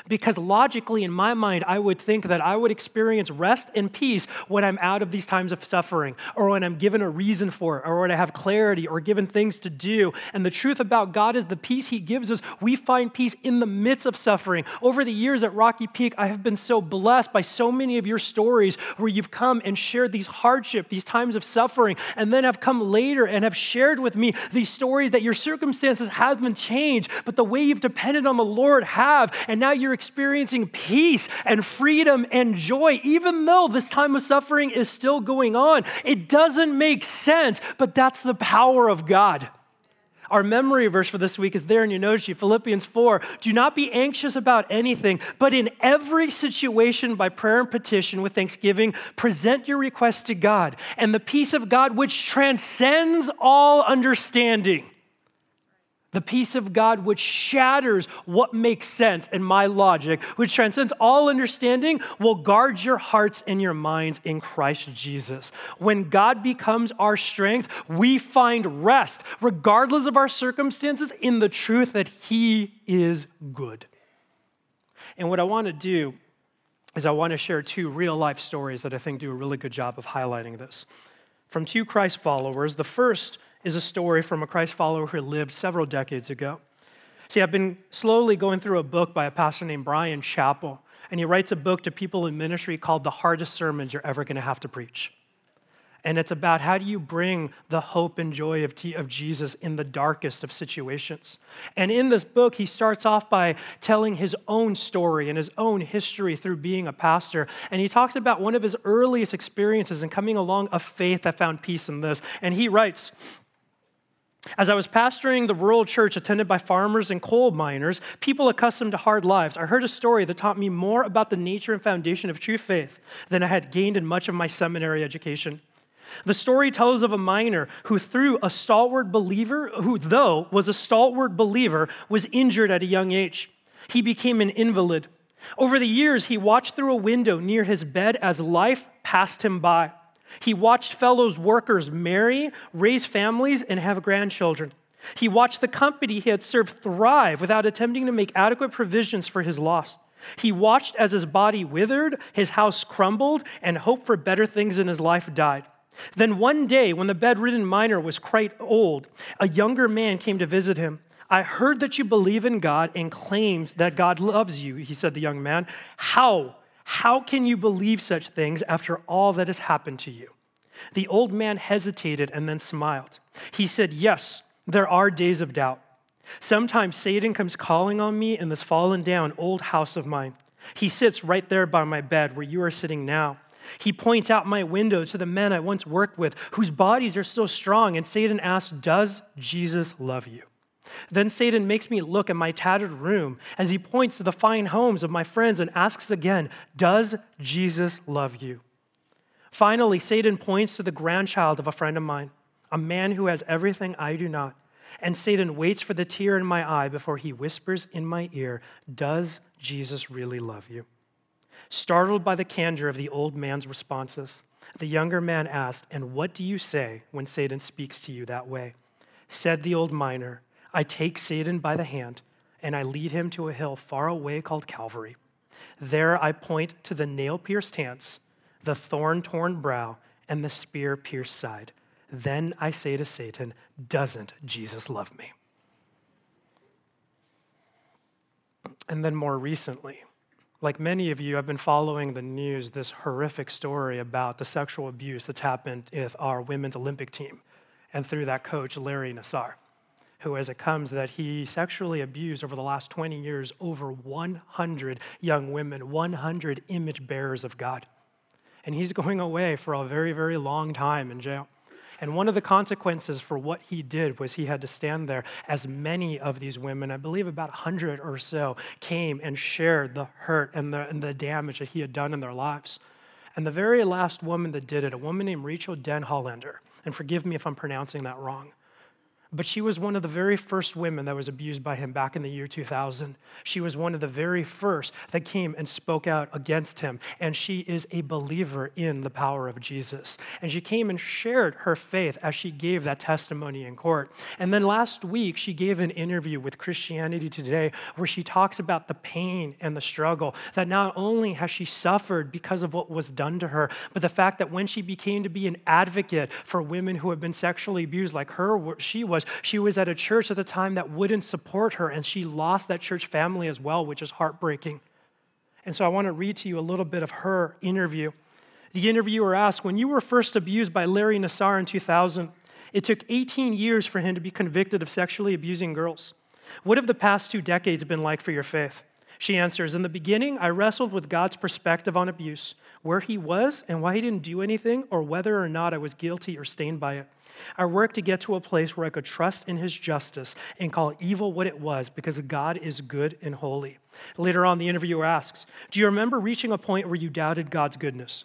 Because logically, in my mind, I would think that I would experience rest and peace when I'm out of these times of suffering, or when I'm given a reason for it, or when I have clarity, or given things to do. And the truth about God is the peace He gives us, we find peace in the midst of suffering. Over the years at Rocky Peak, I have been so blessed by so many of your stories where you've come and shared these hardship, these times of suffering, and then have come later and have shared with me these stories that your circumstances haven't changed, but the way you've depended on the Lord have, and now you're you're experiencing peace and freedom and joy, even though this time of suffering is still going on. It doesn't make sense, but that's the power of God. Our memory verse for this week is there in your note sheet, Philippians 4. Do not be anxious about anything, but in every situation, by prayer and petition with thanksgiving, present your requests to God. And the peace of God, which transcends all understanding, the peace of God, which shatters what makes sense in my logic, which transcends all understanding, will guard your hearts and your minds in Christ Jesus. When God becomes our strength, we find rest, regardless of our circumstances, in the truth that He is good. And what I want to do is I want to share two real life stories that I think do a really good job of highlighting this. From two Christ followers. The first is a story from a Christ follower who lived several decades ago. See, I've been slowly going through a book by a pastor named Bryan Chapell, and he writes a book to people in ministry called The Hardest Sermons You're Ever Going to Have to Preach. And it's about how do you bring the hope and joy of, of Jesus in the darkest of situations. And in this book, he starts off by telling his own story and his own history through being a pastor. And he talks about one of his earliest experiences and coming along a faith that found peace in this. And he writes, as I was pastoring the rural church attended by farmers and coal miners, people accustomed to hard lives, I heard a story that taught me more about the nature and foundation of true faith than I had gained in much of my seminary education. The story tells of a miner who, through a stalwart believer, who, though was a stalwart believer, was injured at a young age. He became an invalid. Over the years, he watched through a window near his bed as life passed him by. He watched fellow workers marry, raise families, and have grandchildren. He watched the company he had served thrive without attempting to make adequate provisions for his loss. He watched as his body withered, his house crumbled, and hope for better things in his life died. Then one day, when the bedridden miner was quite old, a younger man came to visit him. I heard that you believe in God and claimed that God loves you, he said, the young man. How? How can you believe such things after all that has happened to you? The old man hesitated and then smiled. He said, Yes, there are days of doubt. Sometimes Satan comes calling on me in this fallen down old house of mine. He sits right there by my bed where you are sitting now. He points out my window to the men I once worked with, whose bodies are still strong, and Satan asks, Does Jesus love you? Then Satan makes me look at my tattered room as he points to the fine homes of my friends and asks again, Does Jesus love you? Finally, Satan points to the grandchild of a friend of mine, a man who has everything I do not. And Satan waits for the tear in my eye before he whispers in my ear, Does Jesus really love you? Startled by the candor of the old man's responses, the younger man asked, And what do you say when Satan speaks to you that way? Said the old miner, I take Satan by the hand and I lead him to a hill far away called Calvary. There I point to the nail pierced hands, the thorn torn brow, and the spear pierced side. Then I say to Satan, Doesn't Jesus love me? And then more recently, like many of you, I've been following the news, this horrific story about the sexual abuse that's happened with our women's Olympic team, and through that coach, Larry Nassar who, as it comes, that he sexually abused over the last 20 years over 100 young women, 100 image bearers of God. And he's going away for a very, very long time in jail. And one of the consequences for what he did was he had to stand there as many of these women, I believe about 100 or so, came and shared the hurt and the, and the damage that he had done in their lives. And the very last woman that did it, a woman named Rachael Denhollander, and forgive me if I'm pronouncing that wrong, but she was one of the very first women that was abused by him back in the year 2000. She was one of the very first that came and spoke out against him. And she is a believer in the power of Jesus. And she came and shared her faith as she gave that testimony in court. And then last week, she gave an interview with Christianity Today where she talks about the pain and the struggle that not only has she suffered because of what was done to her, but the fact that when she became to be an advocate for women who have been sexually abused, like her, she was was she was at a church at the time that wouldn't support her, and she lost that church family as well, which is heartbreaking. And so I want to read to you a little bit of her interview. The interviewer asked, When you were first abused by Larry Nassar in 2000, it took 18 years for him to be convicted of sexually abusing girls. What have the past two decades been like for your faith? She answers In the beginning, I wrestled with God's perspective on abuse, where he was and why he didn't do anything, or whether or not I was guilty or stained by it. I worked to get to a place where I could trust in his justice and call evil what it was because God is good and holy. Later on, the interviewer asks Do you remember reaching a point where you doubted God's goodness?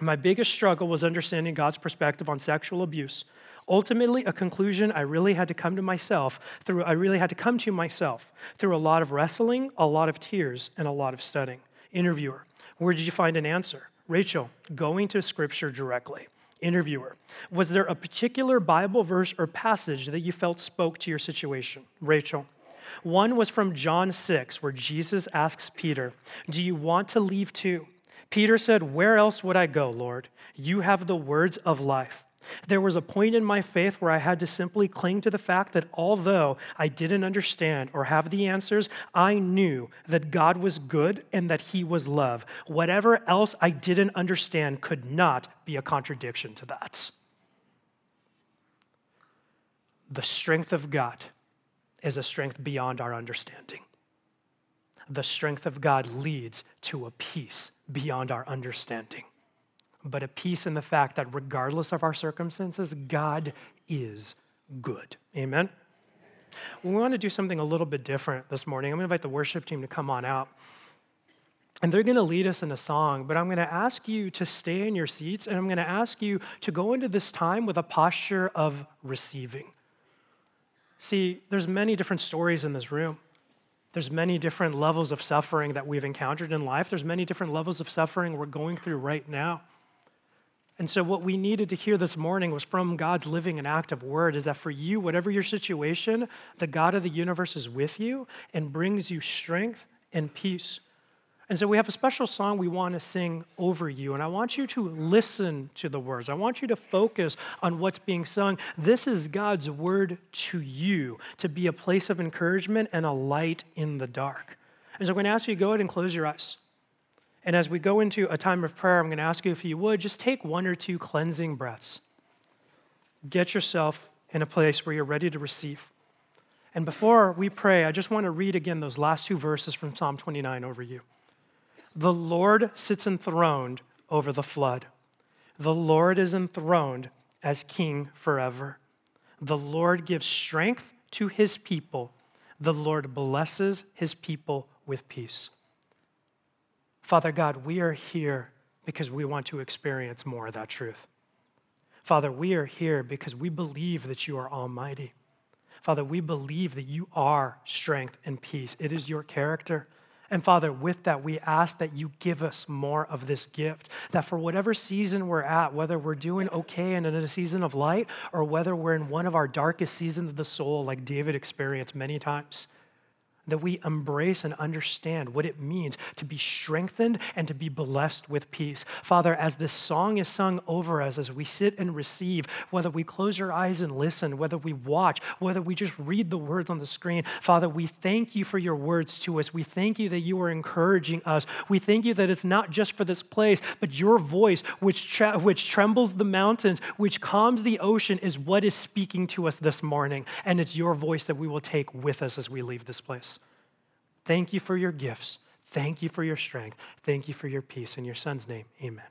My biggest struggle was understanding God's perspective on sexual abuse. Ultimately, a conclusion I really had to come to myself through, I really had to come to myself through a lot of wrestling, a lot of tears, and a lot of studying. Interviewer, where did you find an answer? Rachael, going to scripture directly. Interviewer, was there a particular Bible verse or passage that you felt spoke to your situation? Rachael, one was from John 6, where Jesus asks Peter, Do you want to leave too? Peter said, Where else would I go, Lord? You have the words of life. There was a point in my faith where I had to simply cling to the fact that although I didn't understand or have the answers, I knew that God was good and that He was love. Whatever else I didn't understand could not be a contradiction to that. The strength of God is a strength beyond our understanding. The strength of God leads to a peace beyond our understanding, but a peace in the fact that regardless of our circumstances, God is good. Amen? We want to do something a little bit different this morning. I'm going to invite the worship team to come on out. And they're going to lead us in a song, but I'm going to ask you to stay in your seats and I'm going to ask you to go into this time with a posture of receiving. See, there's many different stories in this room. There's many different levels of suffering that we've encountered in life. There's many different levels of suffering we're going through right now. And so, what we needed to hear this morning was from God's living and active word is that for you, whatever your situation, the God of the universe is with you and brings you strength and peace. And so we have a special song we want to sing over you. And I want you to listen to the words. I want you to focus on what's being sung. This is God's word to you to be a place of encouragement and a light in the dark. And so I'm going to ask you to go ahead and close your eyes. And as we go into a time of prayer, I'm going to ask you if you would just take one or two cleansing breaths. Get yourself in a place where you're ready to receive. And before we pray, I just want to read again those last two verses from Psalm 29 over you. The Lord sits enthroned over the flood. The Lord is enthroned as king forever. The Lord gives strength to his people. The Lord blesses his people with peace. Father God, we are here because we want to experience more of that truth. Father, we are here because we believe that you are almighty. Father, we believe that you are strength and peace. It is your character. And Father, with that, we ask that you give us more of this gift. That for whatever season we're at, whether we're doing okay and in a season of light, or whether we're in one of our darkest seasons of the soul, like David experienced many times, that we embrace and understand what it means to be strengthened and to be blessed with peace. Father, as this song is sung over us, as we sit and receive, whether we close our eyes and listen, whether we watch, whether we just read the words on the screen, Father, we thank you for your words to us. We thank you that you are encouraging us. We thank you that it's not just for this place, but your voice, which, tre- which trembles the mountains, which calms the ocean, is what is speaking to us this morning. And it's your voice that we will take with us as we leave this place. Thank you for your gifts. Thank you for your strength. Thank you for your peace. In your son's name, amen.